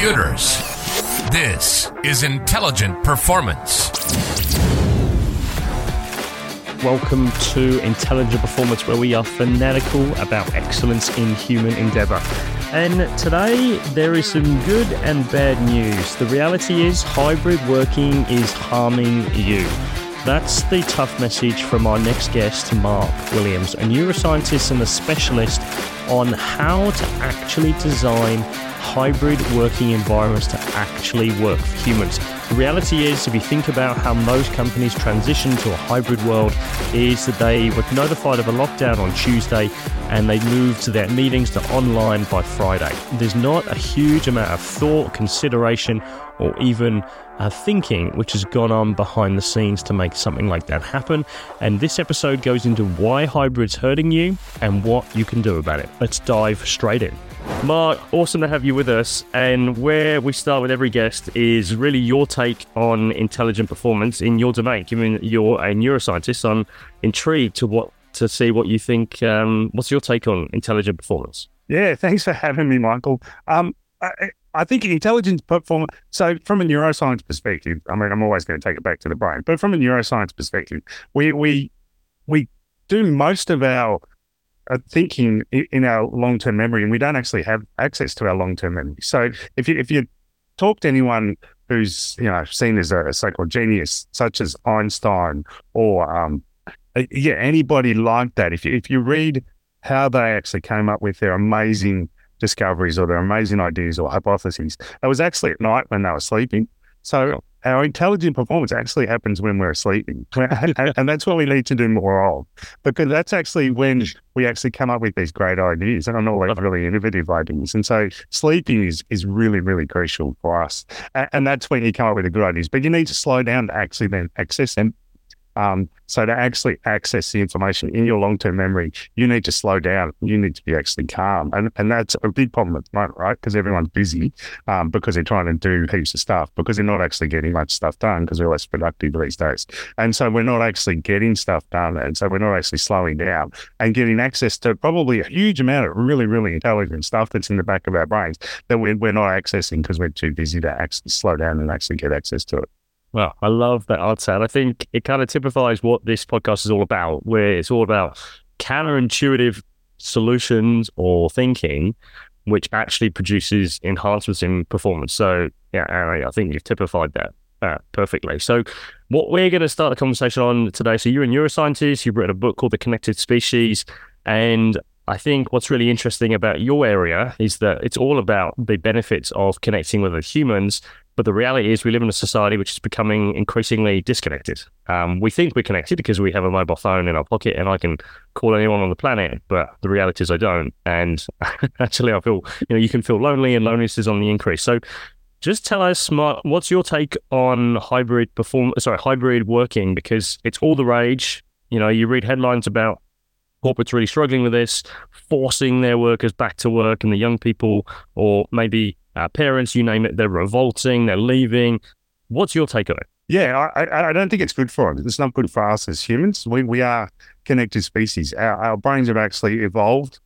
computers. This is Intelligent Performance. Welcome to Intelligent Performance, where we are fanatical about excellence in human endeavor. And today there is some good and bad news. The reality is, hybrid working is harming you. That's the tough message from our next guest, Mark Williams, a neuroscientist and a specialist on how to actually design hybrid working environments to actually work for humans. The reality is, if you think about how most companies transition to a hybrid world, is that they were notified of a lockdown on Tuesday and they moved their meetings to online by Friday. There's not a huge amount of thought, consideration, or even uh, thinking which has gone on behind the scenes to make something like that happen. And this episode goes into why hybrid's hurting you and what you can do about it. Let's dive straight in. Mark, awesome to have you with us. And where we start with every guest is really your take on intelligent performance in your domain. Given you're a neuroscientist, I'm intrigued to what to see what you think. Um, what's your take on intelligent performance? Yeah, thanks for having me, Michael. Um, I, I think intelligence performance. So, from a neuroscience perspective, I mean, I'm always going to take it back to the brain, but from a neuroscience perspective, we we we do most of our thinking in our long term memory, and we don't actually have access to our long term memory. So, if you if you talk to anyone who's you know seen as a, a so-called genius, such as Einstein or um, uh, yeah, anybody like that, if you, if you read how they actually came up with their amazing discoveries or their amazing ideas or hypotheses, it was actually at night when they were sleeping. So our intelligent performance actually happens when we're sleeping. and that's what we need to do more of because that's actually when we actually come up with these great ideas and all these really innovative ideas. And so sleeping is, is really, really crucial for us. And that's when you come up with the good ideas. But you need to slow down to actually then access them um, so to actually access the information in your long-term memory, you need to slow down. You need to be actually calm, and and that's a big problem at the moment, right? Because everyone's busy um, because they're trying to do heaps of stuff because they're not actually getting much stuff done because they're less productive these days, and so we're not actually getting stuff done, and so we're not actually slowing down and getting access to probably a huge amount of really really intelligent stuff that's in the back of our brains that we're, we're not accessing because we're too busy to actually slow down and actually get access to it. Well, I love that answer. And I think it kind of typifies what this podcast is all about, where it's all about counterintuitive solutions or thinking, which actually produces enhancements in performance. So, yeah, I think you've typified that uh, perfectly. So, what we're going to start the conversation on today. So, you're a neuroscientist, you've written a book called The Connected Species. And I think what's really interesting about your area is that it's all about the benefits of connecting with other humans but the reality is, we live in a society which is becoming increasingly disconnected. Um, we think we're connected because we have a mobile phone in our pocket and I can call anyone on the planet, but the reality is, I don't. And actually, I feel, you know, you can feel lonely and loneliness is on the increase. So, just tell us, Mark, what's your take on hybrid perform? Sorry, hybrid working because it's all the rage. You know, you read headlines about corporates really struggling with this, forcing their workers back to work, and the young people, or maybe uh, parents, you name it, they're revolting, they're leaving. What's your take on it? Yeah, I, I don't think it's good for us. It's not good for us as humans. We, we are connected species. Our, our brains have actually evolved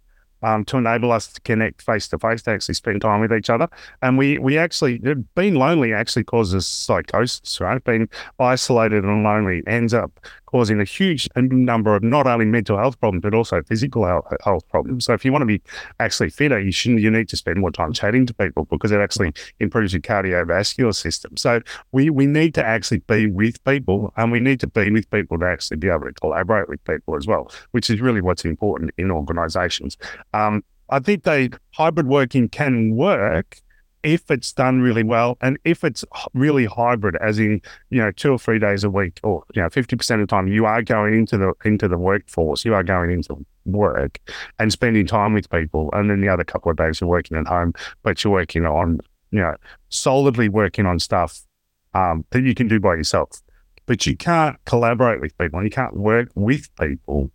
um, to enable us to connect face to face, to actually spend time with each other. And we we actually being lonely actually causes psychosis, right? Being isolated and lonely ends up causing a huge number of not only mental health problems but also physical health problems. So if you want to be actually fitter, you should you need to spend more time chatting to people because it actually improves your cardiovascular system. So we we need to actually be with people and we need to be with people to actually be able to collaborate with people as well, which is really what's important in organizations. Um, I think the hybrid working can work if it's done really well and if it's really hybrid, as in you know two or three days a week, or you know fifty percent of the time you are going into the into the workforce, you are going into work and spending time with people, and then the other couple of days you're working at home, but you're working on you know solidly working on stuff um, that you can do by yourself. But you can't collaborate with people, and you can't work with people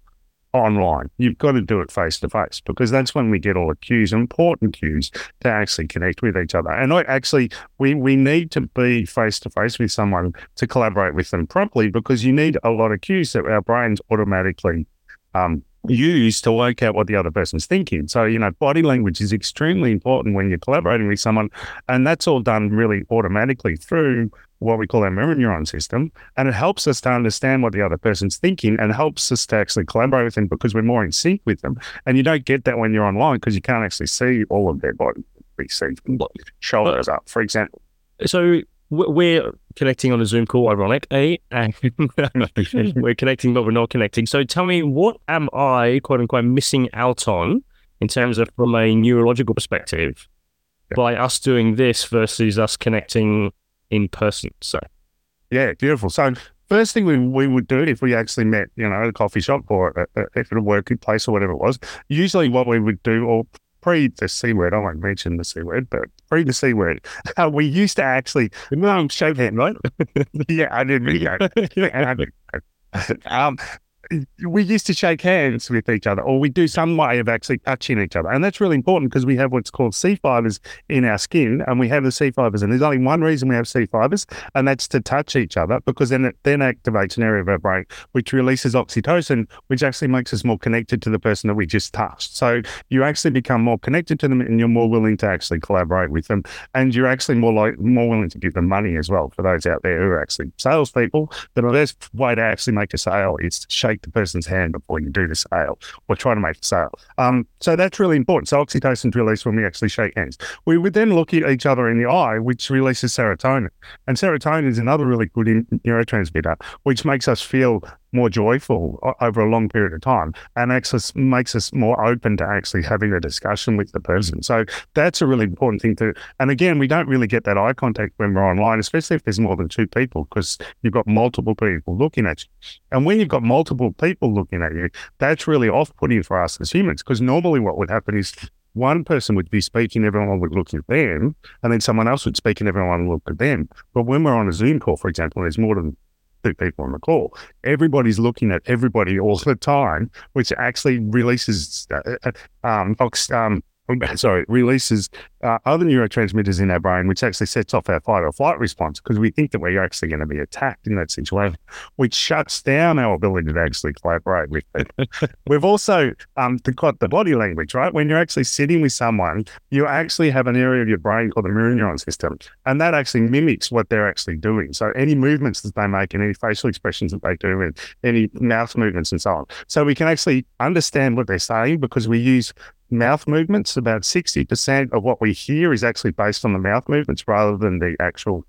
online. You've got to do it face to face because that's when we get all the cues, important cues to actually connect with each other. And I actually, we, we need to be face to face with someone to collaborate with them properly because you need a lot of cues that our brains automatically um, use to work out what the other person's thinking. So, you know, body language is extremely important when you're collaborating with someone. And that's all done really automatically through what we call our mirror neuron system. And it helps us to understand what the other person's thinking and helps us to actually collaborate with them because we're more in sync with them. And you don't get that when you're online because you can't actually see all of their body. We see shoulders up, for example. So we're connecting on a Zoom call, ironically, eh? and we're connecting, but we're not connecting. So tell me, what am I, quote unquote, missing out on in terms of from a neurological perspective yeah. by us doing this versus us connecting in person? So, yeah, beautiful. So, first thing we, we would do if we actually met, you know, at a coffee shop or at a working place or whatever it was, usually what we would do, or pre the C word, I won't mention the C word, but pre the C word, uh, we used to actually, no, shake hand, right? yeah, I didn't. Yeah, um, we used to shake hands with each other, or we do some way of actually touching each other. And that's really important because we have what's called C fibers in our skin, and we have the C fibers. And there's only one reason we have C fibers, and that's to touch each other because then it then activates an area of our brain which releases oxytocin, which actually makes us more connected to the person that we just touched. So you actually become more connected to them and you're more willing to actually collaborate with them. And you're actually more like more willing to give them money as well for those out there who are actually salespeople. The best way to actually make a sale is to shake shake the person's hand before you do the sale or try to make the sale. Um, so that's really important. So oxytocin is released when we actually shake hands. We would then look at each other in the eye, which releases serotonin. And serotonin is another really good neurotransmitter, which makes us feel more joyful over a long period of time and actually makes us more open to actually having a discussion with the person. So that's a really important thing to. And again, we don't really get that eye contact when we're online, especially if there's more than two people, because you've got multiple people looking at you. And when you've got multiple people looking at you, that's really off putting for us as humans, because normally what would happen is one person would be speaking, everyone would look at them, and then someone else would speak and everyone would look at them. But when we're on a Zoom call, for example, there's more than two people on the call. Everybody's looking at everybody all the time, which actually releases uh, uh um, um, sorry, releases uh, other neurotransmitters in our brain, which actually sets off our fight or flight response because we think that we're actually going to be attacked in that situation, which shuts down our ability to actually collaborate with people. We've also um, got the body language, right? When you're actually sitting with someone, you actually have an area of your brain called the mirror neuron system, and that actually mimics what they're actually doing. So any movements that they make and any facial expressions that they do and any mouth movements and so on. So we can actually understand what they're saying because we use mouth movements. About 60% of what we hear is actually based on the mouth movements rather than the actual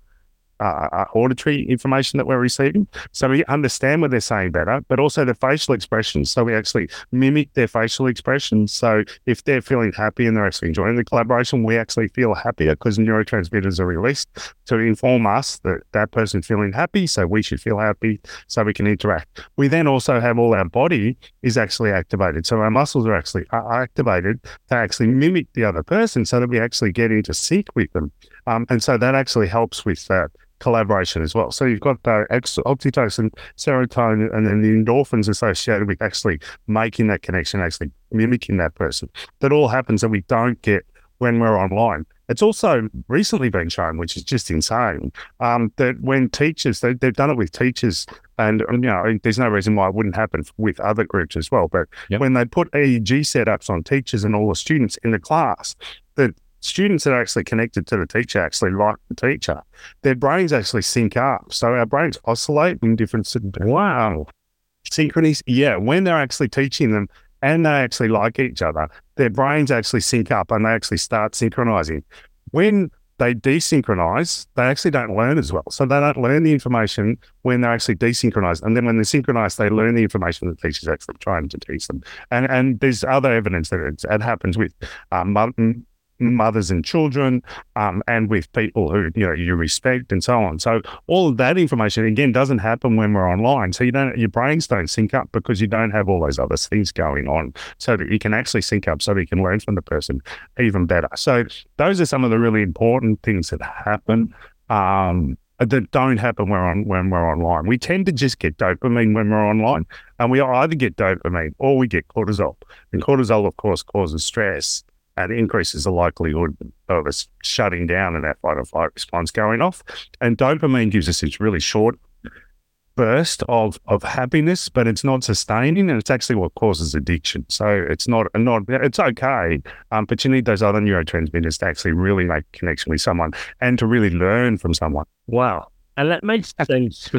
uh, uh, auditory information that we're receiving. So we understand what they're saying better, but also the facial expressions. So we actually mimic their facial expressions. So if they're feeling happy and they're actually enjoying the collaboration, we actually feel happier because neurotransmitters are released to inform us that that person's feeling happy. So we should feel happy so we can interact. We then also have all our body is actually activated. So our muscles are actually activated to actually mimic the other person so that we actually get into sync with them. Um, and so that actually helps with that collaboration as well. So you've got the oxytocin, serotonin, and then the endorphins associated with actually making that connection, actually mimicking that person. That all happens that we don't get when we're online. It's also recently been shown, which is just insane, um, that when teachers, they, have done it with teachers, and you know, there's no reason why it wouldn't happen with other groups as well. But yep. when they put EEG setups on teachers and all the students in the class, that students that are actually connected to the teacher actually like the teacher. Their brains actually sync up. So our brains oscillate in different. Wow. Synchronies. Yeah. When they're actually teaching them and they actually like each other, their brains actually sync up and they actually start synchronizing. When they desynchronize, they actually don't learn as well. So they don't learn the information when they're actually desynchronized. And then when they're synchronized, they learn the information that the teacher's actually trying to teach them. And and there's other evidence that it, it happens with um, mothers and children, um, and with people who you know you respect and so on. So all of that information again doesn't happen when we're online. So you don't your brains don't sync up because you don't have all those other things going on. So that you can actually sync up so that you can learn from the person even better. So those are some of the really important things that happen. Um, that don't happen when we're, on, when we're online. We tend to just get dopamine when we're online, and we either get dopamine or we get cortisol. And cortisol, of course, causes stress and increases the likelihood of us shutting down and that fight or flight response going off. And dopamine gives us this really short burst of of happiness, but it's not sustaining, and it's actually what causes addiction. So it's not not it's okay, um, but you need those other neurotransmitters to actually really make connection with someone and to really learn from someone. Wow. And that makes sense.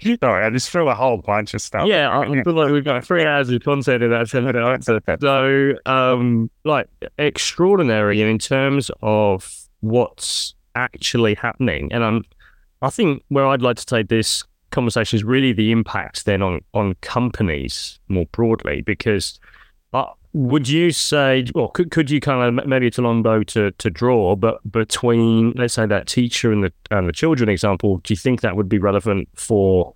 Sorry, I just threw a whole bunch of stuff. Yeah, I feel like we've got three hours of content in that So, um, like extraordinary in terms of what's actually happening. And I'm, I think where I'd like to take this conversation is really the impact then on on companies more broadly, because would you say, well, could, could you kind of maybe it's a long bow to, to draw, but between let's say that teacher and the and the children example, do you think that would be relevant for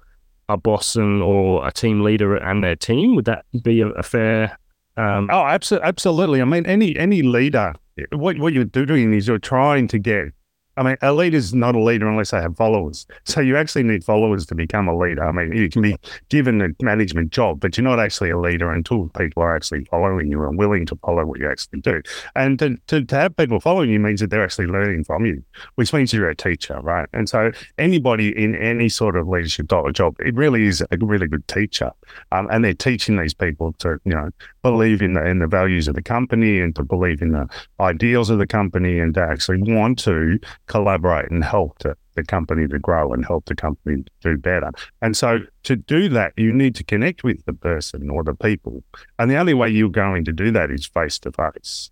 a boss and or a team leader and their team? Would that be a, a fair? Um... oh, absolutely, absolutely. I mean, any any leader, what what you're doing is you're trying to get I mean, a leader is not a leader unless they have followers. So you actually need followers to become a leader. I mean, you can be given a management job, but you're not actually a leader until people are actually following you and willing to follow what you actually do. And to, to, to have people following you means that they're actually learning from you, which means you're a teacher, right? And so anybody in any sort of leadership job, it really is a really good teacher. Um, and they're teaching these people to, you know, believe in the, in the values of the company and to believe in the ideals of the company and to actually want to collaborate and help to, the company to grow and help the company to do better. And so to do that, you need to connect with the person or the people. And the only way you're going to do that is face to face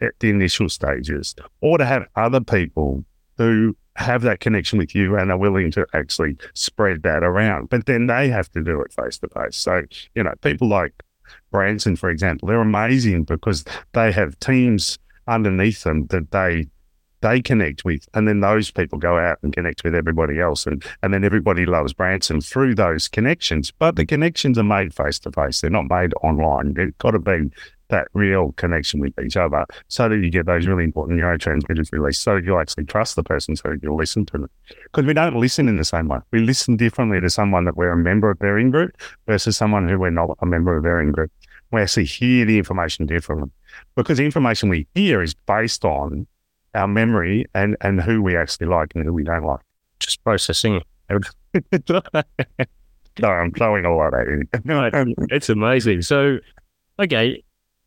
at the initial stages or to have other people who have that connection with you and are willing to actually spread that around. But then they have to do it face to face. So, you know, people like Branson, for example, they're amazing because they have teams underneath them that they they connect with, and then those people go out and connect with everybody else, and and then everybody loves Branson through those connections. But the connections are made face to face; they're not made online. They've got to be that real connection with each other, so that you get those really important neurotransmitters released, so you actually trust the person, so you'll listen to them. Because we don't listen in the same way. We listen differently to someone that we're a member of their in group versus someone who we're not a member of their in group. We actually hear the information differently because the information we hear is based on our memory and, and who we actually like and who we don't like. Just processing. no, I'm throwing a lot at you. it's amazing. So, okay,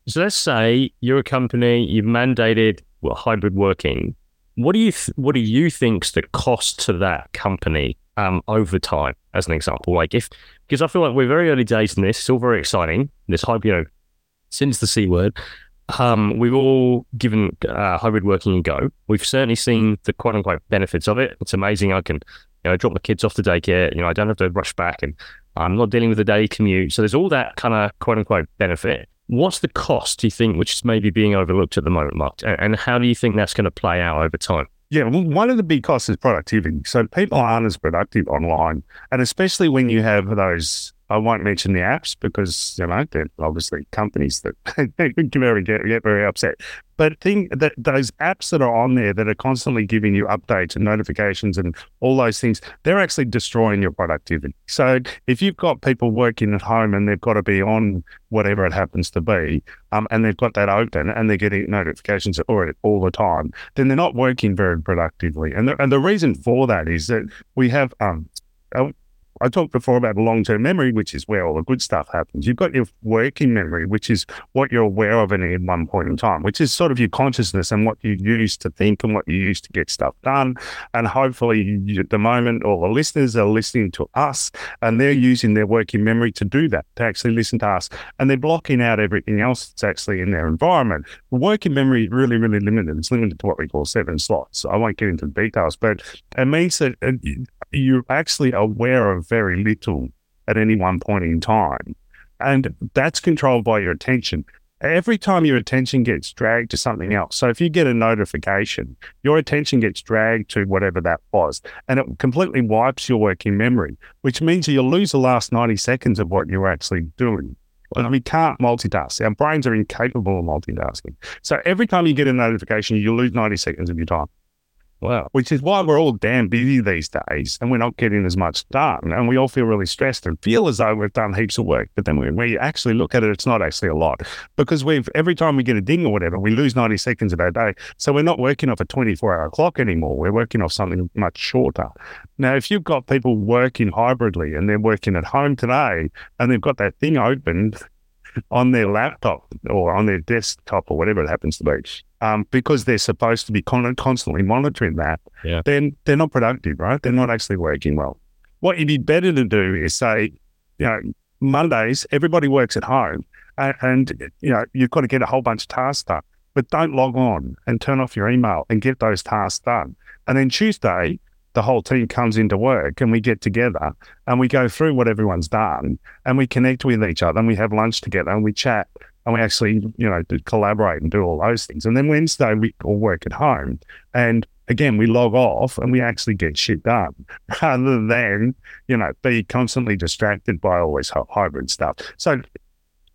so let's say you're a company, you've mandated well, hybrid working. What do you th- what do you think's the cost to that company um, over time? As an example, like if because I feel like we're very early days in this, it's all very exciting. This hype, you know, since the c word, um, we've all given uh, hybrid working a go. We've certainly seen the quote unquote benefits of it. It's amazing. I can, you know, drop my kids off to daycare. You know, I don't have to rush back, and I'm not dealing with the daily commute. So there's all that kind of quote unquote benefit. What's the cost, do you think, which is maybe being overlooked at the moment, Mark? And how do you think that's going to play out over time? Yeah, well, one of the big costs is productivity. So people aren't as productive online, and especially when you have those I won't mention the apps because you know they're obviously companies that can very get, get very upset. But think that those apps that are on there that are constantly giving you updates and notifications and all those things, they're actually destroying your productivity. So if you've got people working at home and they've got to be on whatever it happens to be, um, and they've got that open and they're getting notifications all, all the time, then they're not working very productively. And the, and the reason for that is that we have um, I talked before about long term memory, which is where all the good stuff happens. You've got your working memory, which is what you're aware of at one point in time, which is sort of your consciousness and what you use to think and what you use to get stuff done. And hopefully, you, at the moment, all the listeners are listening to us and they're using their working memory to do that, to actually listen to us. And they're blocking out everything else that's actually in their environment. Working memory is really, really limited. It's limited to what we call seven slots. I won't get into the details, but it means that uh, you're actually aware of very little at any one point in time. And that's controlled by your attention. Every time your attention gets dragged to something else. So if you get a notification, your attention gets dragged to whatever that was, and it completely wipes your working memory, which means you'll lose the last 90 seconds of what you're actually doing. And we can't multitask. Our brains are incapable of multitasking. So every time you get a notification, you lose 90 seconds of your time. Wow. which is why we're all damn busy these days and we're not getting as much done. And we all feel really stressed and feel as though we've done heaps of work. But then when we actually look at it, it's not actually a lot because we've every time we get a ding or whatever, we lose 90 seconds of our day. So we're not working off a 24 hour clock anymore. We're working off something much shorter. Now, if you've got people working hybridly and they're working at home today and they've got that thing open on their laptop or on their desktop or whatever it happens to be, um, because they're supposed to be con- constantly monitoring that, Yeah. then they're not productive, right? They're not actually working well. What you'd be better to do is say, you know, Mondays, everybody works at home and, and you know, you've got to get a whole bunch of tasks done, but don't log on and turn off your email and get those tasks done. And then Tuesday, the whole team comes into work and we get together and we go through what everyone's done and we connect with each other and we have lunch together and we chat and we actually, you know, collaborate and do all those things. And then Wednesday we all work at home and again we log off and we actually get shit done rather than, you know, be constantly distracted by all this hybrid stuff. So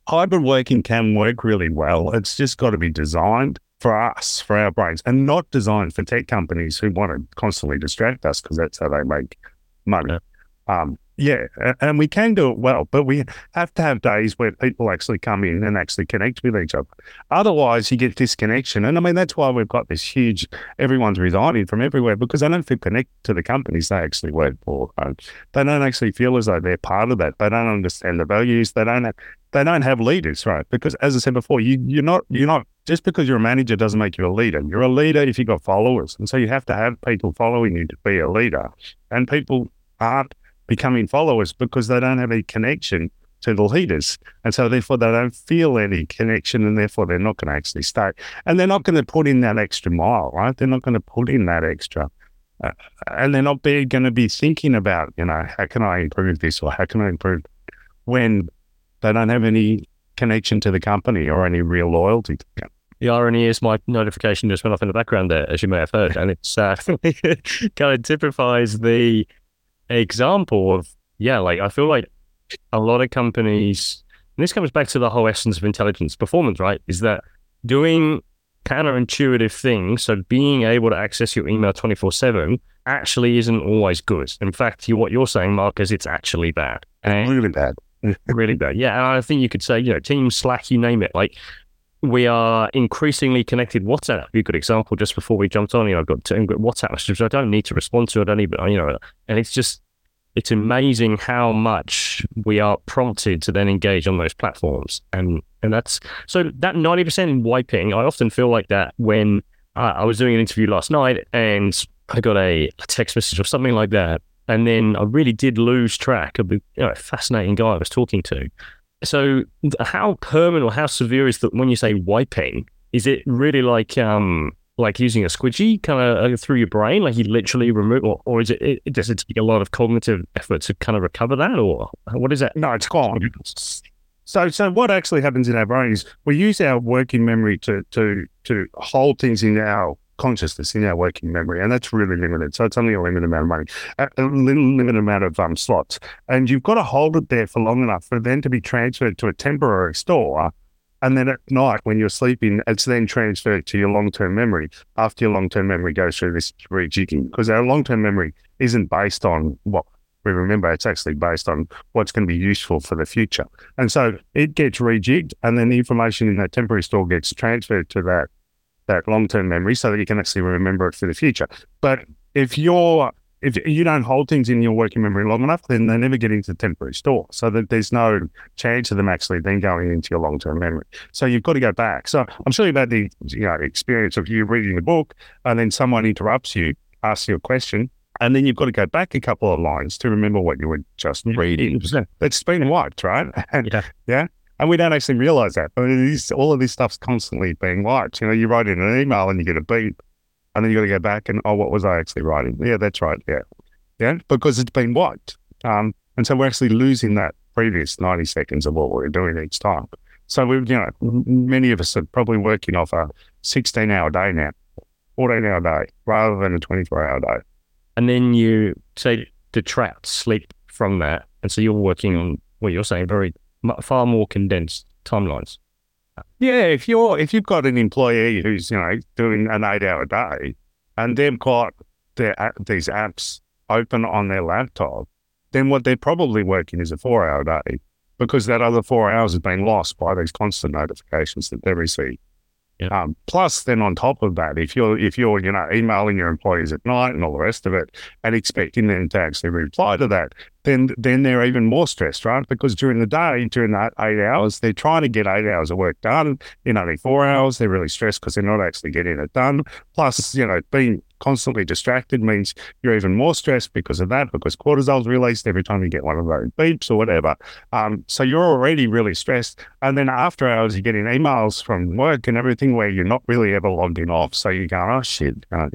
hybrid working can work really well. It's just got to be designed for us, for our brains, and not designed for tech companies who want to constantly distract us because that's how they make money. Um, yeah, and we can do it well, but we have to have days where people actually come in and actually connect with each other. Otherwise, you get disconnection. And I mean, that's why we've got this huge, everyone's resigning from everywhere because they don't feel connected to the companies they actually work for. They don't actually feel as though they're part of that. They don't understand the values. They don't have, they don't have leaders, right? Because as I said before, you, you're not, you're not, just because you're a manager doesn't make you a leader. You're a leader if you've got followers. And so you have to have people following you to be a leader. And people aren't becoming followers because they don't have any connection to the leaders. And so therefore they don't feel any connection and therefore they're not going to actually stay. And they're not going to put in that extra mile, right? They're not going to put in that extra. Uh, and they're not going to be thinking about, you know, how can I improve this or how can I improve when they don't have any connection to the company or any real loyalty to the company. The irony is my notification just went off in the background there, as you may have heard, and it's uh, kind of typifies the example of yeah, like I feel like a lot of companies, and this comes back to the whole essence of intelligence performance, right? Is that doing counterintuitive things, so being able to access your email twenty four seven actually isn't always good. In fact, you, what you're saying, Mark, is it's actually bad. And Really bad. really bad. Yeah, and I think you could say, you know, Teams, Slack, you name it. Like we are increasingly connected. WhatsApp, Be a good example. Just before we jumped on, you know, I've got, I've WhatsApp messages. I don't need to respond to. I don't you know, and it's just, it's amazing how much we are prompted to then engage on those platforms, and and that's so that ninety percent wiping. I often feel like that when uh, I was doing an interview last night and I got a, a text message or something like that, and then I really did lose track of the you know, fascinating guy I was talking to. So, how permanent or how severe is that when you say wiping? Is it really like um like using a squidgy kind of uh, through your brain, like you literally remove, or, or is it, it does it take a lot of cognitive effort to kind of recover that, or what is that? No, it's gone. So, so what actually happens in our brain is we use our working memory to to to hold things in our consciousness in our working memory, and that's really limited. So it's only a limited amount of money, a, a limited amount of um, slots, and you've got to hold it there for long enough for then to be transferred to a temporary store. And then at night, when you're sleeping, it's then transferred to your long term memory after your long term memory goes through this rejigging. Because our long term memory isn't based on what we remember, it's actually based on what's going to be useful for the future. And so it gets rejigged, and then the information in that temporary store gets transferred to that that long term memory so that you can actually remember it for the future. But if you're if you don't hold things in your working memory long enough, then they never get into the temporary store. So that there's no chance of them actually then going into your long term memory. So you've got to go back. So I'm sure you've had the you know experience of you reading a book and then someone interrupts you, asks you a question, and then you've got to go back a couple of lines to remember what you were just reading. It's been wiped, right? And Yeah. yeah. And we don't actually realize that. But it is, all of this stuff's constantly being wiped. You know, you write in an email and you get a beep, and then you got to go back and, oh, what was I actually writing? Yeah, that's right. Yeah. Yeah. Because it's been wiped. Um, and so we're actually losing that previous 90 seconds of what we we're doing each time. So we've, you know, many of us are probably working off a 16 hour day now, 14 hour day rather than a 24 hour day. And then you say detract sleep from that, and so you're working on what you're saying very far more condensed timelines. Yeah, if you're if you've got an employee who's you know doing an eight hour day, and they've got their these apps open on their laptop, then what they're probably working is a four hour day because that other four hours has been lost by these constant notifications that they receive. Yep. Um, plus, then on top of that, if you're if you're you know emailing your employees at night and all the rest of it, and expecting them to actually reply to that, then then they're even more stressed, right? Because during the day, during that eight hours, they're trying to get eight hours of work done in only four hours. They're really stressed because they're not actually getting it done. Plus, you know, being constantly distracted means you're even more stressed because of that, because cortisol's released every time you get one of those beeps or whatever. Um, so you're already really stressed. And then after hours, you're getting emails from work and everything where you're not really ever logging off. So you go, oh shit, uh,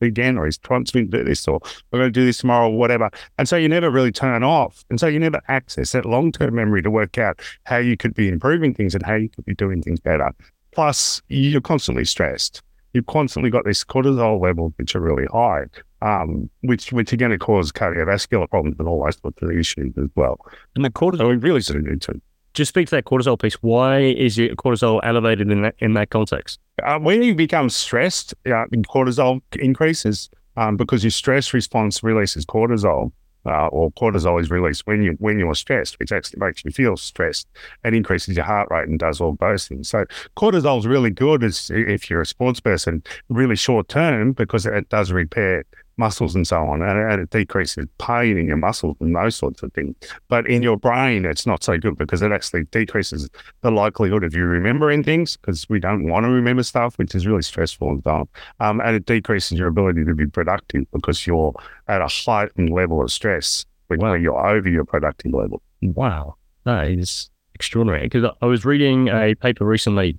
again, or he's trying to do this, or we're going to do this tomorrow, or whatever. And so you never really turn off. And so you never access that long term memory to work out how you could be improving things and how you could be doing things better. Plus, you're constantly stressed you've constantly got these cortisol levels which are really high, um, which which are going to cause cardiovascular problems and all those sorts of issues as well. And the cortisol, so we really sort of need to. Just speak to that cortisol piece. Why is your cortisol elevated in that in that context? Uh, when you become stressed, uh, cortisol increases um, because your stress response releases cortisol uh, or cortisol is released when you when you're stressed, which actually makes you feel stressed and increases your heart rate and does all those things. So cortisol is really good as if you're a sports person, really short term because it does repair muscles and so on, and, and, it decreases pain in your muscles and those sorts of things. But in your brain, it's not so good because it actually decreases the likelihood of you remembering things because we don't want to remember stuff, which is really stressful and so on. Um, and it decreases your ability to be productive because you're at a heightened level of stress when wow. you're over your productive level. Wow, that is extraordinary. Because I was reading a paper recently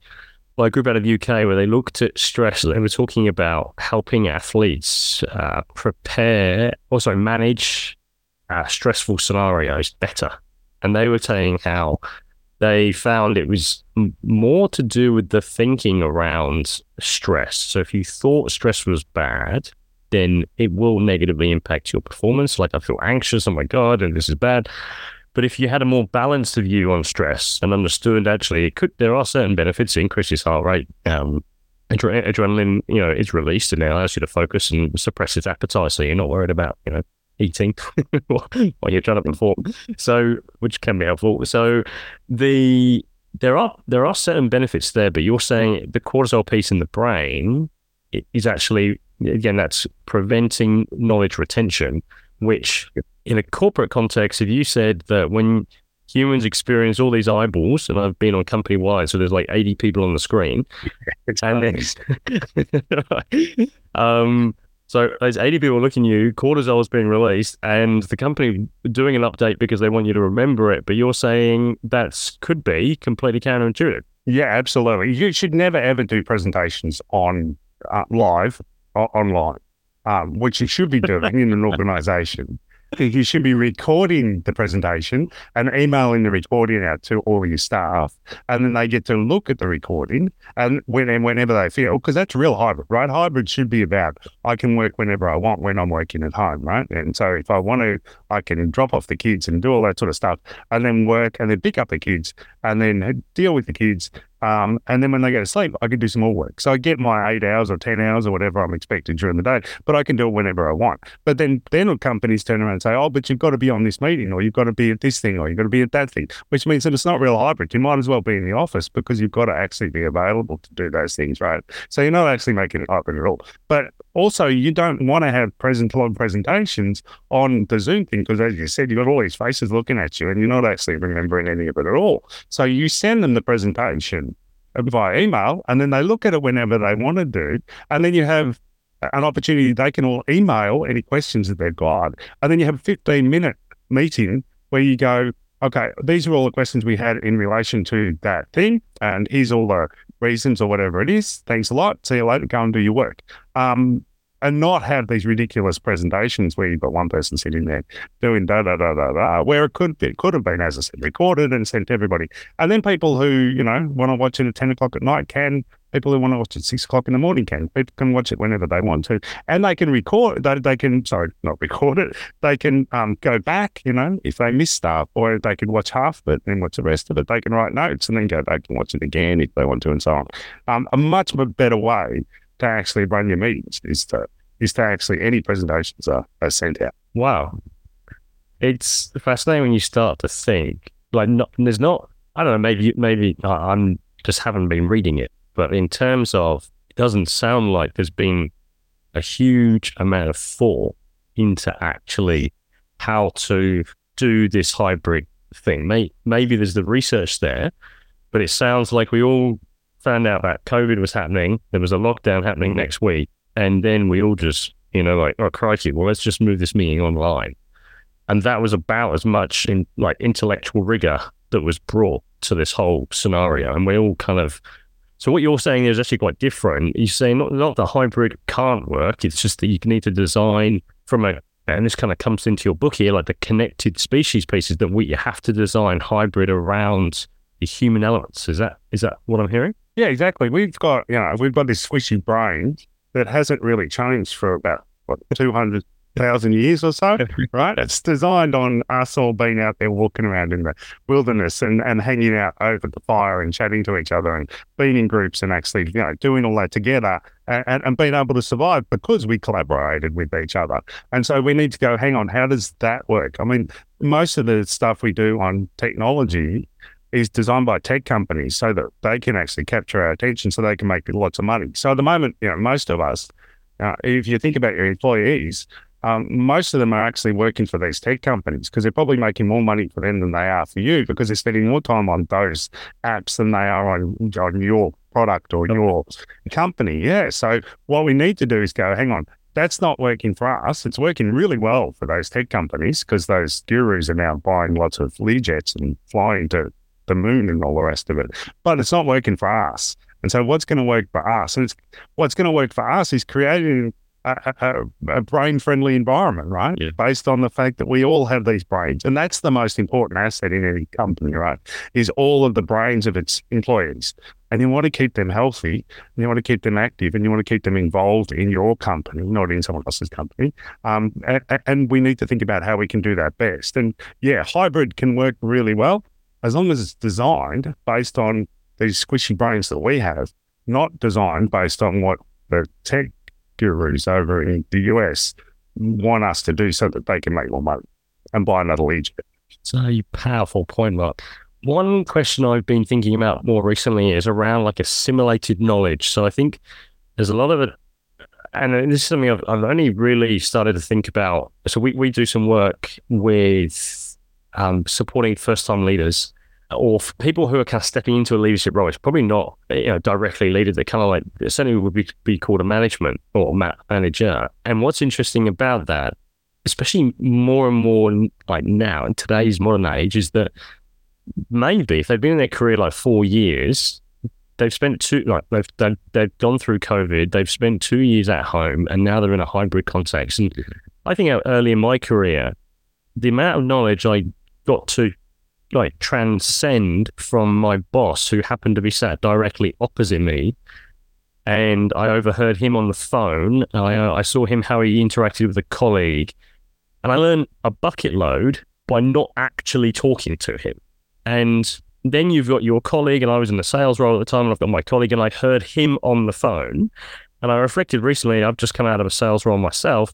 by a group out of the UK where they looked at stress. They were talking about helping athletes uh, prepare, also manage uh, stressful scenarios better. And they were saying how they found it was m- more to do with the thinking around stress. So if you thought stress was bad, then it will negatively impact your performance. Like I feel anxious, oh my God, and this is bad. But if you had a more balanced view on stress and understood actually it could, there are certain benefits, it increases heart rate, um, adre- adrenaline, you know, is released and it allows you to focus and suppresses appetite. So you're not worried about, you know, eating while you're trying to perform. So, which can be helpful. So the, there are, there are certain benefits there, but you're saying the cortisol piece in the brain is actually, again, that's preventing knowledge retention, which in a corporate context, if you said that when humans experience all these eyeballs, and I've been on company wide, so there's like 80 people on the screen, and um, so those 80 people looking at you, cortisol is being released, and the company doing an update because they want you to remember it, but you're saying that could be completely counterintuitive. Yeah, absolutely. You should never ever do presentations on uh, live online, um, which you should be doing in an organization you should be recording the presentation and emailing the recording out to all your staff. And then they get to look at the recording and when and whenever they feel, because that's real hybrid, right? Hybrid should be about I can work whenever I want when I'm working at home, right? And so if I want to, I can drop off the kids and do all that sort of stuff and then work and then pick up the kids and then deal with the kids um, and then when they go to sleep, I can do some more work. So I get my eight hours or 10 hours or whatever I'm expected during the day, but I can do it whenever I want. But then, then companies turn around and say, oh, but you've got to be on this meeting or you've got to be at this thing or you've got to be at that thing, which means that it's not real hybrid. You might as well be in the office because you've got to actually be available to do those things, right? So you're not actually making it hybrid at all. But also, you don't want to have present long presentations on the Zoom thing because, as you said, you've got all these faces looking at you and you're not actually remembering any of it at all. So you send them the presentation via email, and then they look at it whenever they want to do, and then you have an opportunity they can all email any questions that they've got, and then you have a 15 minute meeting where you go, okay, these are all the questions we had in relation to that thing, and here's all the reasons or whatever it is. Thanks a lot. See you later. Go and do your work. Um, and not have these ridiculous presentations where you've got one person sitting there doing da da da da da, where it could it could have been, as I said, recorded and sent to everybody. And then people who you know want to watch it at ten o'clock at night can. People who want to watch it at six o'clock in the morning can. People can watch it whenever they want to, and they can record. They, they can sorry, not record it. They can um, go back. You know, if they miss stuff, or they can watch half of it and watch the rest of it. They can write notes and then go back and watch it again if they want to, and so on. Um, a much better way to actually run your meetings. Is to is to actually any presentations are, are sent out. Wow, it's fascinating when you start to think like not, there's not. I don't know. Maybe maybe I'm just haven't been reading it, but in terms of it doesn't sound like there's been a huge amount of thought into actually how to do this hybrid thing. Maybe there's the research there, but it sounds like we all found out that COVID was happening. There was a lockdown happening mm-hmm. next week. And then we all just, you know, like, oh, crikey, well, let's just move this meeting online. And that was about as much in like intellectual rigor that was brought to this whole scenario. And we all kind of, so what you're saying is actually quite different. You're saying not, not the hybrid can't work. It's just that you need to design from a and this kind of comes into your book here, like the connected species pieces that we you have to design hybrid around the human elements. Is that is that what I'm hearing? Yeah, exactly. We've got you know we've got this squishy brain that hasn't really changed for about what two hundred thousand years or so, right? It's designed on us all being out there walking around in the wilderness and, and hanging out over the fire and chatting to each other and being in groups and actually, you know, doing all that together and, and being able to survive because we collaborated with each other. And so we need to go, hang on, how does that work? I mean, most of the stuff we do on technology is designed by tech companies so that they can actually capture our attention so they can make lots of money. So at the moment, you know, most of us, uh, if you think about your employees, um, most of them are actually working for these tech companies because they're probably making more money for them than they are for you because they're spending more time on those apps than they are on, on your product or your company. Yeah. So what we need to do is go, hang on, that's not working for us. It's working really well for those tech companies because those gurus are now buying lots of Learjets and flying to the moon and all the rest of it. But it's not working for us. And so what's going to work for us? And what's going to work for us is creating a, a, a brain friendly environment, right? Yeah. Based on the fact that we all have these brains. And that's the most important asset in any company, right? Is all of the brains of its employees. And you want to keep them healthy, and you want to keep them active, and you want to keep them involved in your company, not in someone else's company. Um, and, and we need to think about how we can do that best. And yeah, hybrid can work really well as long as it's designed based on these squishy brains that we have, not designed based on what the tech gurus over in the US want us to do so that they can make more money and buy another lead. It's a powerful point, Mark. One question I've been thinking about more recently is around like assimilated knowledge. So I think there's a lot of it, and this is something I've, I've only really started to think about. So we, we do some work with um, supporting first time leaders or people who are kind of stepping into a leadership role, it's probably not you know directly leaders. They're kind of like certainly would be, be called a management or manager. And what's interesting about that, especially more and more like now in today's modern age, is that maybe if they've been in their career like four years, they've spent two like they've they've, they've gone through COVID, they've spent two years at home, and now they're in a hybrid context. And I think early in my career, the amount of knowledge I got to like transcend from my boss who happened to be sat directly opposite me and I overheard him on the phone. I, uh, I saw him how he interacted with a colleague, and I learned a bucket load by not actually talking to him. And then you've got your colleague, and I was in the sales role at the time, and I've got my colleague, and I heard him on the phone. And I reflected recently, I've just come out of a sales role myself.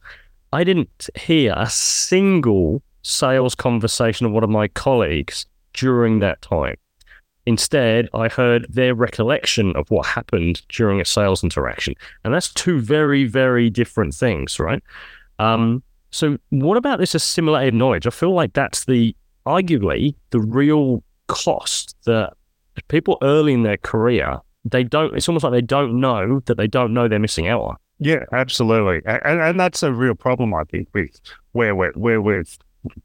I didn't hear a single sales conversation of one of my colleagues during that time. Instead, I heard their recollection of what happened during a sales interaction. And that's two very, very different things, right? Um, so, what about this assimilated knowledge? I feel like that's the arguably the real cost that people early in their career they don't. It's almost like they don't know that they don't know they're missing out on. Yeah, absolutely, and, and that's a real problem I think with where we're where we're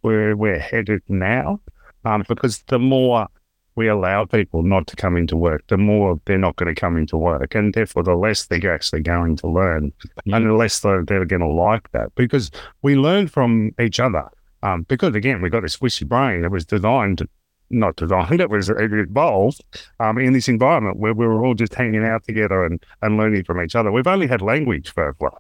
where we're headed now, um, because the more we allow people not to come into work, the more they're not going to come into work, and therefore the less they're actually going to learn, and the less they're, they're going to like that because we learn from each other. Um, because again, we've got this squishy brain that was designed not designed, it was it evolved um, in this environment where we were all just hanging out together and, and learning from each other. We've only had language for what,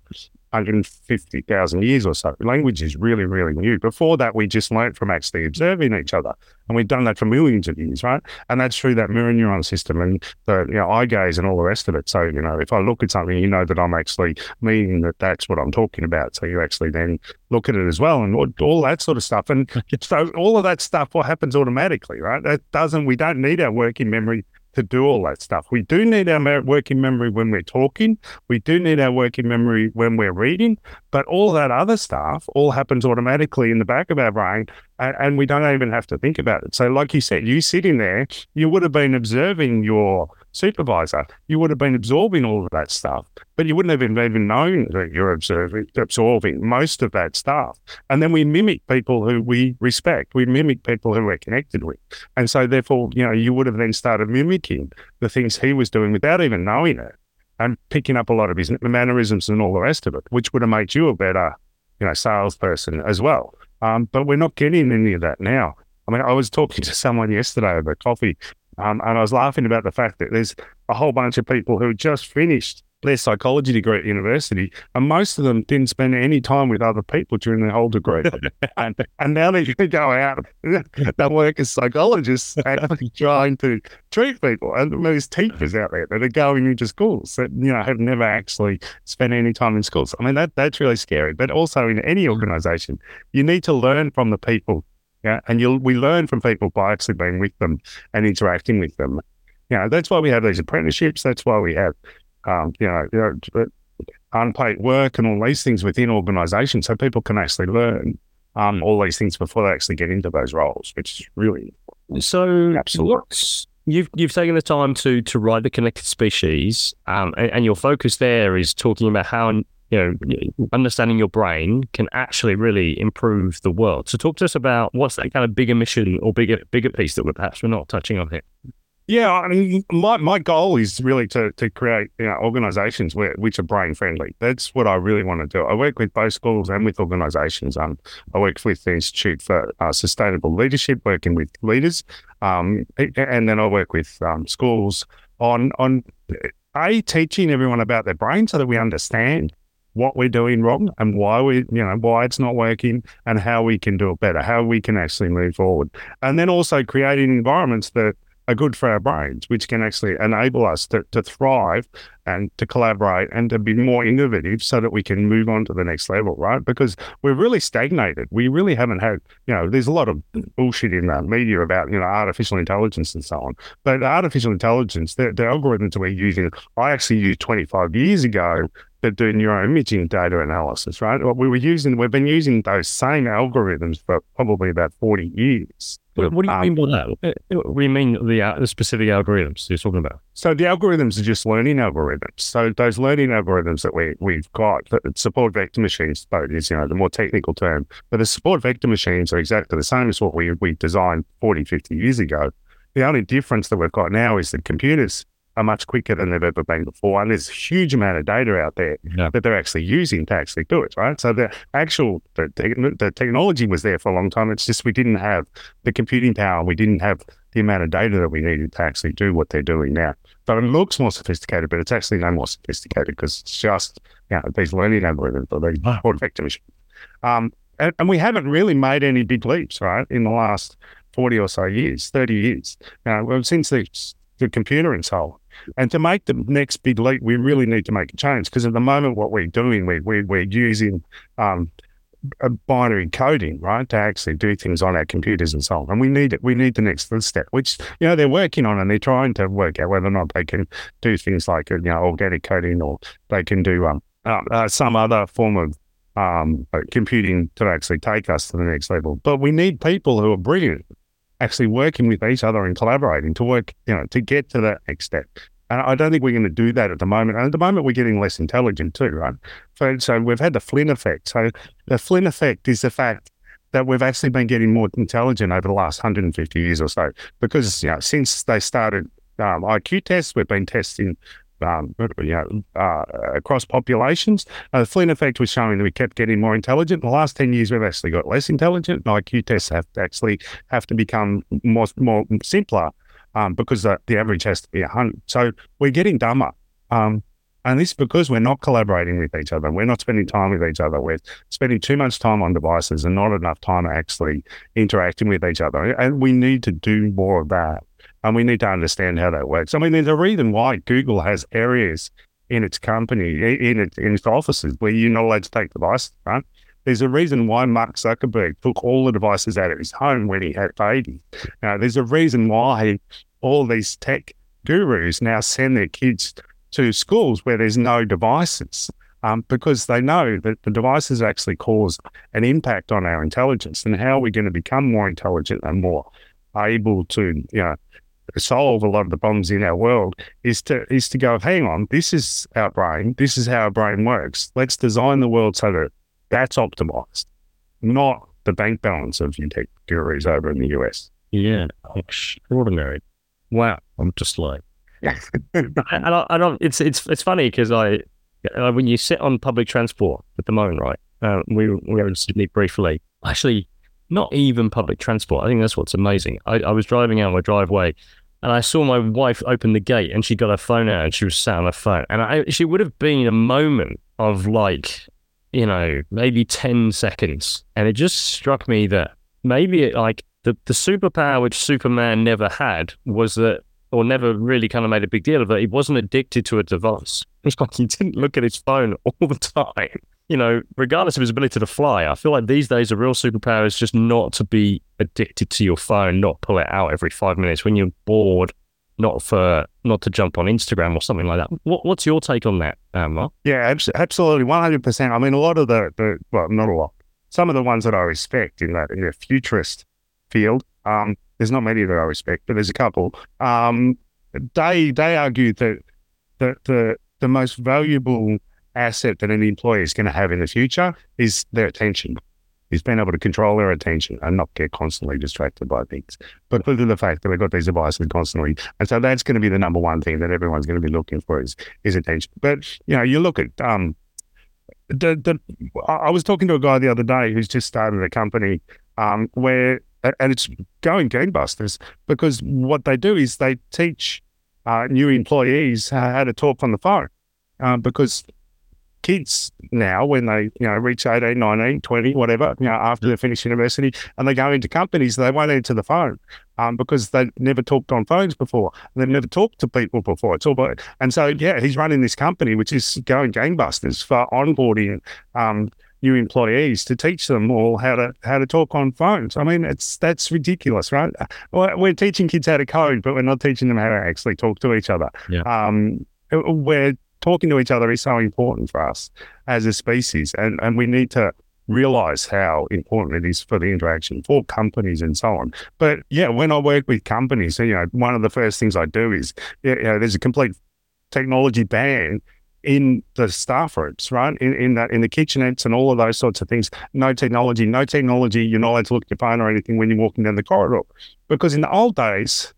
150,000 years or so. Language is really, really new. Before that, we just learned from actually observing each other. And we've done that for millions of years, right? And that's through that mirror neuron system and the you know, eye gaze and all the rest of it. So, you know, if I look at something, you know that I'm actually meaning that that's what I'm talking about. So you actually then look at it as well and all that sort of stuff. And so all of that stuff, what happens automatically, right? That doesn't, we don't need our working memory to do all that stuff. We do need our working memory when we're talking. We do need our working memory when we're reading, but all that other stuff all happens automatically in the back of our brain and, and we don't even have to think about it. So, like you said, you sitting there, you would have been observing your supervisor. You would have been absorbing all of that stuff, but you wouldn't have even known that you're observing, absorbing most of that stuff. And then we mimic people who we respect. We mimic people who we're connected with. And so, therefore, you know, you would have then started mimicking the things he was doing without even knowing it and picking up a lot of his mannerisms and all the rest of it, which would have made you a better, you know, salesperson as well. Um, but we're not getting any of that now. I mean, I was talking to someone yesterday over coffee, um, and I was laughing about the fact that there's a whole bunch of people who just finished their psychology degree at university, and most of them didn't spend any time with other people during their whole degree. and, and now they go out, they work as psychologists and trying to treat people. And there's teachers out there that are going into schools that you know have never actually spent any time in schools. I mean, that that's really scary. But also in any organization, you need to learn from the people. Yeah, and you we learn from people by actually being with them and interacting with them. You know, that's why we have these apprenticeships. That's why we have um, you know, you know, unpaid work and all these things within organisations, so people can actually learn um, all these things before they actually get into those roles, which is really so. Absolutely. You've you've taken the time to to write the connected species, um, and, and your focus there is talking about how you know understanding your brain can actually really improve the world. So talk to us about what's that kind of bigger mission or bigger bigger piece that we're perhaps we're not touching on here. Yeah, I mean, my, my goal is really to, to create you know, organizations where, which are brain friendly. That's what I really want to do. I work with both schools and with organizations. Um, I work with the Institute for uh, Sustainable Leadership, working with leaders, um, and then I work with um, schools on on a teaching everyone about their brain so that we understand what we're doing wrong and why we, you know, why it's not working and how we can do it better, how we can actually move forward, and then also creating environments that are good for our brains, which can actually enable us to, to thrive and to collaborate and to be more innovative so that we can move on to the next level, right? Because we're really stagnated. We really haven't had, you know, there's a lot of bullshit in the media about, you know, artificial intelligence and so on. But artificial intelligence, the, the algorithms we're using, I actually used 25 years ago that do neuroimaging data analysis, right? We were using, we've been using those same algorithms for probably about 40 years. What, what do you um, mean by that? What do you mean the, uh, the specific algorithms you're talking about? So the algorithms are just learning algorithms. So those learning algorithms that we we've got, support vector machines, both is you know the more technical term, but the support vector machines are exactly the same as what we we designed 40, 50 years ago. The only difference that we've got now is that computers are much quicker than they've ever been before. And there's a huge amount of data out there yeah. that they're actually using to actually do it, right? So the actual, the, the technology was there for a long time. It's just we didn't have the computing power. We didn't have the amount of data that we needed to actually do what they're doing now. So it looks more sophisticated, but it's actually no more sophisticated because it's just, you know, these learning algorithms or these wow. machines. Um, and, and, we haven't really made any big leaps, right, in the last 40 or so years, 30 years. Now, well, since the, the computer and so on. And to make the next big leap, we really need to make a change because at the moment, what we're doing, we, we, we're using um, binary coding, right, to actually do things on our computers and so on. And we need it. We need the next step, which you know they're working on, and they're trying to work out whether or not they can do things like you know organic coding, or they can do um, uh, uh, some other form of um, uh, computing to actually take us to the next level. But we need people who are brilliant actually working with each other and collaborating to work, you know, to get to that next step. And I don't think we're going to do that at the moment. And at the moment, we're getting less intelligent too, right? So, so we've had the Flynn effect. So the Flynn effect is the fact that we've actually been getting more intelligent over the last 150 years or so. Because, you know, since they started um, IQ tests, we've been testing um, you know, uh, across populations. Uh, the Flynn effect was showing that we kept getting more intelligent. In the last 10 years, we've actually got less intelligent. IQ tests have to actually have to become more, more simpler um, because the, the, average has to be 100. So we're getting dumber. Um, And this is because we're not collaborating with each other. We're not spending time with each other. We're spending too much time on devices and not enough time actually interacting with each other. And we need to do more of that. And we need to understand how that works. I mean, there's a reason why Google has areas in its company, in its, in its offices where you're not allowed to take devices, right? There's a reason why Mark Zuckerberg took all the devices out of his home when he had babies. Now, there's a reason why all these tech gurus now send their kids to schools where there's no devices um, because they know that the devices actually cause an impact on our intelligence and how are we're going to become more intelligent and more able to, you know, solve a lot of the problems in our world is to is to go, hang on, this is our brain, this is how our brain works. Let's design the world so that that's optimized, not the bank balance of you tech gurus over in the US. Yeah, extraordinary. Wow, I'm just like yeah. and I, I, don't. It's it's it's funny because I, uh, when you sit on public transport at the moment, right? Uh, we we were in Sydney briefly. Actually, not even public transport. I think that's what's amazing. I, I was driving out my driveway, and I saw my wife open the gate, and she got her phone out, and she was sat on her phone, and I, she would have been a moment of like, you know, maybe ten seconds, and it just struck me that maybe it, like the the superpower which Superman never had was that or never really kind of made a big deal of it. He wasn't addicted to a device. It's like he didn't look at his phone all the time. You know, regardless of his ability to fly, I feel like these days a real superpower is just not to be addicted to your phone, not pull it out every five minutes when you're bored, not for not to jump on Instagram or something like that. What, what's your take on that, um, Mark? Yeah, absolutely, one hundred percent. I mean, a lot of the, the well, not a lot. Some of the ones that I respect in that in the futurist field, um, there's not many that I respect, but there's a couple. Um, they they argue that that the the most valuable asset that an employee is going to have in the future is their attention. Is being able to control their attention and not get constantly distracted by things. But because of the fact that we've got these devices constantly, and so that's going to be the number one thing that everyone's going to be looking for is is attention. But you know, you look at um, the the. I was talking to a guy the other day who's just started a company um, where and it's going gangbusters because what they do is they teach uh, new employees how to talk on the phone uh, because kids now when they you know reach 18 19 20 whatever you know after they finish university and they go into companies they won't answer the phone um, because they've never talked on phones before they've never talked to people before it's all about and so yeah he's running this company which is going gangbusters for onboarding um, new employees to teach them all how to how to talk on phones. I mean, it's that's ridiculous, right? We're teaching kids how to code, but we're not teaching them how to actually talk to each other. Yeah. Um, we're talking to each other is so important for us as a species, and and we need to realize how important it is for the interaction for companies and so on. But yeah, when I work with companies, you know, one of the first things I do is, you know, there's a complete technology ban in the staff rooms, right? In, in that in the kitchenettes and all of those sorts of things. No technology, no technology. You're not allowed to look at your phone or anything when you're walking down the corridor. Because in the old days,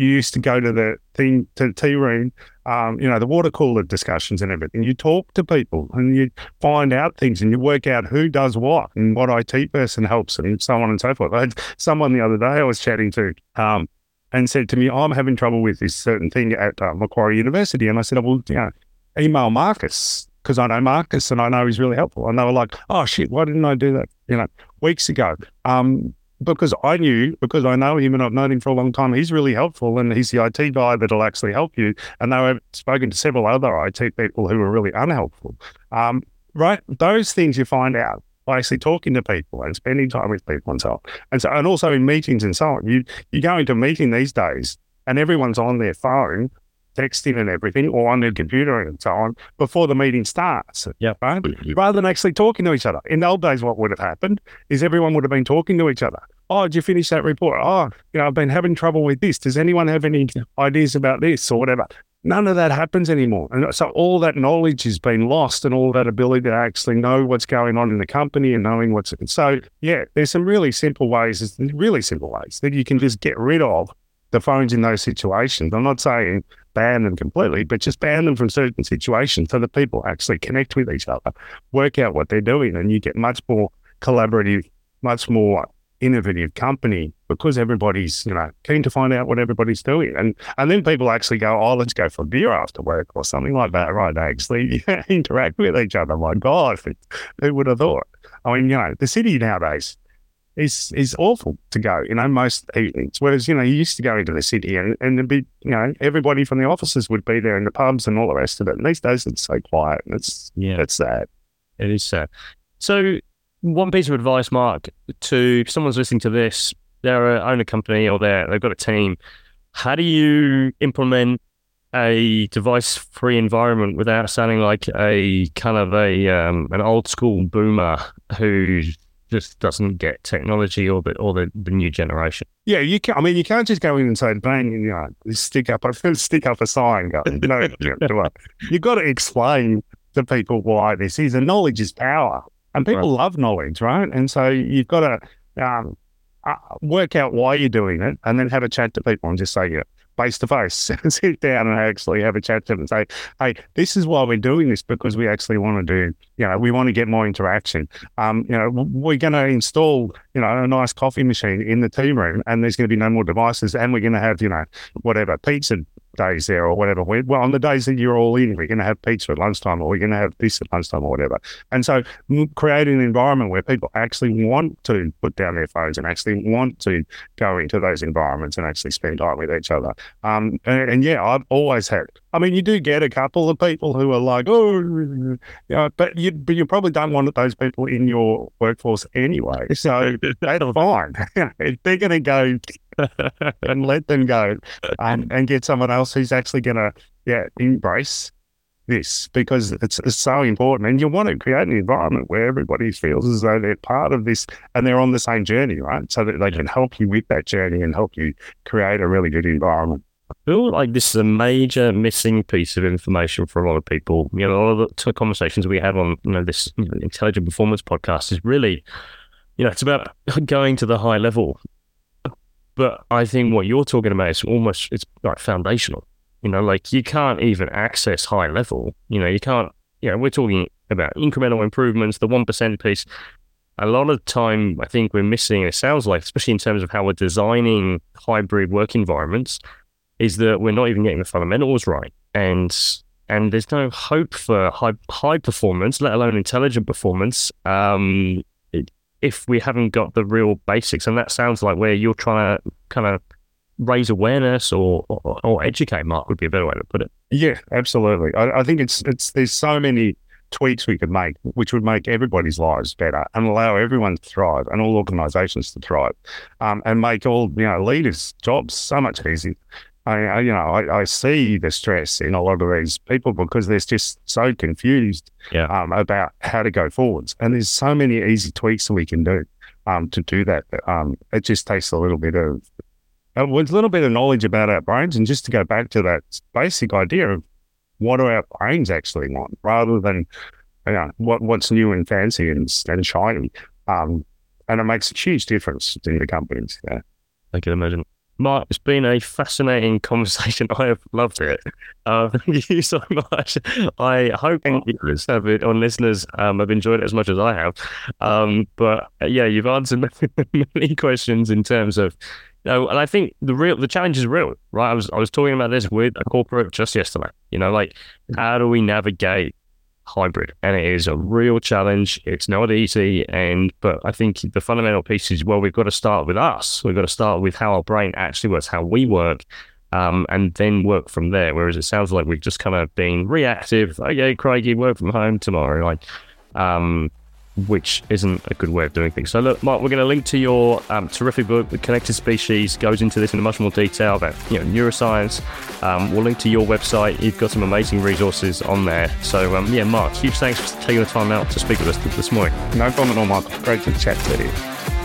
you used to go to the thing to the tea room, um, you know, the water cooler discussions and everything. You talk to people and you find out things and you work out who does what and what IT person helps and so on and so forth. I had someone the other day I was chatting to um, and said to me, I'm having trouble with this certain thing at uh, Macquarie University. And I said, oh, well, you know, email Marcus because I know Marcus and I know he's really helpful. And they were like, oh shit, why didn't I do that? You know, weeks ago. Um, because I knew, because I know him and I've known him for a long time, he's really helpful and he's the IT guy that'll actually help you. And I've spoken to several other IT people who are really unhelpful. Um, right? Those things you find out by actually talking to people and spending time with people and so on. And so, and also in meetings and so on. You you go into a meeting these days and everyone's on their phone texting and everything or on their computer and so on before the meeting starts. Yeah. Right? Mm-hmm. Rather than actually talking to each other. In the old days, what would have happened is everyone would have been talking to each other. Oh, did you finish that report? Oh, you know, I've been having trouble with this. Does anyone have any ideas about this or whatever? None of that happens anymore. And so all that knowledge has been lost and all that ability to actually know what's going on in the company and knowing what's so yeah, there's some really simple ways, really simple ways that you can just get rid of the phones in those situations. I'm not saying ban them completely, but just ban them from certain situations so that people actually connect with each other, work out what they're doing, and you get much more collaborative, much more innovative company because everybody's you know keen to find out what everybody's doing, and and then people actually go, oh, let's go for a beer after work or something like that, right? They actually interact with each other. My God, who would have thought? I mean, you know, the city nowadays is is awful to go, you know, most evenings. Whereas, you know, you used to go into the city and, and there'd be, you know, everybody from the offices would be there in the pubs and all the rest of it. And these days it's so quiet and it's yeah, it's sad. It is sad. So one piece of advice, Mark, to someone's listening to this, they're an owner company or they're they've got a team. How do you implement a device-free environment without sounding like a kind of a um, an old school boomer who just doesn't get technology or the or the, the new generation. Yeah, you can. I mean, you can't just go in and say, "Bang!" You know, stick up a stick up a sign. Go, no, you've got to explain to people why this is. And knowledge is power, and people right. love knowledge, right? And so you've got to um, uh, work out why you're doing it, and then have a chat to people and just say, "Yeah, face to face, sit down and actually have a chat to them and say, hey, this is why we're doing this because we actually want to do, you know, we want to get more interaction. Um, you know, we're going to install, you know, a nice coffee machine in the team room and there's going to be no more devices and we're going to have, you know, whatever, pizza days there or whatever. Well, on the days that you're all in, we're going to have pizza at lunchtime or we're going to have this at lunchtime or whatever. And so creating an environment where people actually want to put down their phones and actually want to go into those environments and actually spend time with each other. Um, and, and yeah, I've always had I mean, you do get a couple of people who are like, oh, you know, but you but you probably don't want those people in your workforce anyway. So that's fine. if they're going to go and let them go and, and get someone else who's actually going to yeah embrace this because it's, it's so important. And you want to create an environment where everybody feels as though they're part of this and they're on the same journey, right? So that they can help you with that journey and help you create a really good environment. I feel like this is a major missing piece of information for a lot of people. You know, a lot of the conversations we have on you know this you know, intelligent performance podcast is really, you know, it's about going to the high level. But I think what you're talking about is almost it's like foundational. You know, like you can't even access high level. You know, you can't. You know, we're talking about incremental improvements, the one percent piece. A lot of time, I think we're missing. It sounds like, especially in terms of how we're designing hybrid work environments is that we're not even getting the fundamentals right, and and there's no hope for high high performance, let alone intelligent performance, um, if we haven't got the real basics. And that sounds like where you're trying to kind of raise awareness or, or, or educate. Mark would be a better way to put it. Yeah, absolutely. I, I think it's it's there's so many tweaks we could make, which would make everybody's lives better and allow everyone to thrive and all organisations to thrive, um, and make all you know leaders' jobs so much easier. I, I you know, I, I, see the stress in a lot of these people because they're just so confused yeah. um, about how to go forwards. And there's so many easy tweaks that we can do um, to do that. Um, it just takes a little bit of a little bit of knowledge about our brains, and just to go back to that basic idea of what do our brains actually want, rather than you know, what what's new and fancy and, and shiny. Um, and it makes a huge difference in the companies. Yeah. I can imagine. Mark, it's been a fascinating conversation. I have loved it. Uh, thank you so much. I hope viewers have it, on listeners um, have enjoyed it as much as I have. Um, but uh, yeah, you've answered many, many questions in terms of, you know, and I think the real the challenge is real, right? I was I was talking about this with a corporate just yesterday. You know, like how do we navigate hybrid, and it is a real challenge. It's not easy, and but I think the fundamental piece is well, we've got to start with us. We've got to start with how our brain actually works, how we work, um, and then work from there. Whereas it sounds like we've just kind of been reactive. Okay, Craigie, work from home tomorrow. Like, um, which isn't a good way of doing things. So, look, Mark, we're going to link to your um, terrific book, The Connected Species, goes into this in much more detail about you know neuroscience. Um, we'll link to your website. You've got some amazing resources on there. So, um, yeah, Mark, huge thanks for taking the time out to speak with us this morning. No problem at all, Mark. Great to chat to you.